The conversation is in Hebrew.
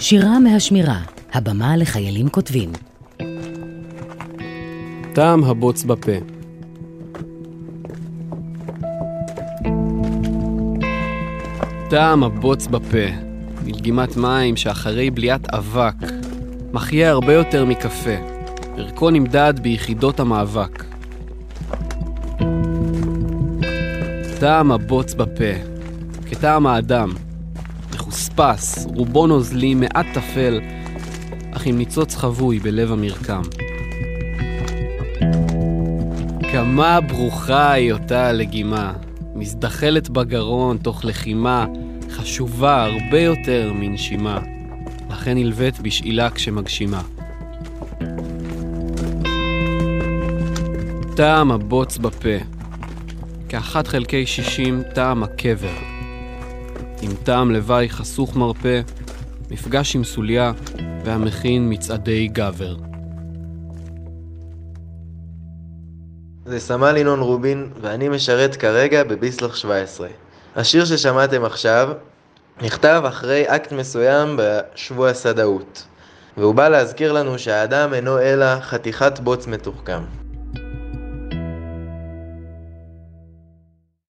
שירה מהשמירה, הבמה לחיילים כותבים. טעם הבוץ בפה. טעם הבוץ בפה, מלגימת מים שאחרי בליית אבק, מחיה הרבה יותר מקפה. ערכו נמדד ביחידות המאבק. טעם הבוץ בפה, כטעם האדם, מחוספס, רובו נוזלי, מעט טפל, אך עם ניצוץ חבוי בלב המרקם. כמה ברוכה היא אותה הלגימה, מזדחלת בגרון תוך לחימה, חשובה הרבה יותר מנשימה, לכן נלווית בשאילה כשמגשימה. טעם הבוץ בפה, כאחת חלקי שישים טעם הקבר. עם טעם לוואי חסוך מרפא, מפגש עם סוליה והמכין מצעדי גבר. זה סמל ינון רובין, ואני משרת כרגע בביסלח 17. השיר ששמעתם עכשיו נכתב אחרי אקט מסוים בשבוע הסדאות, והוא בא להזכיר לנו שהאדם אינו אלא חתיכת בוץ מתוחכם.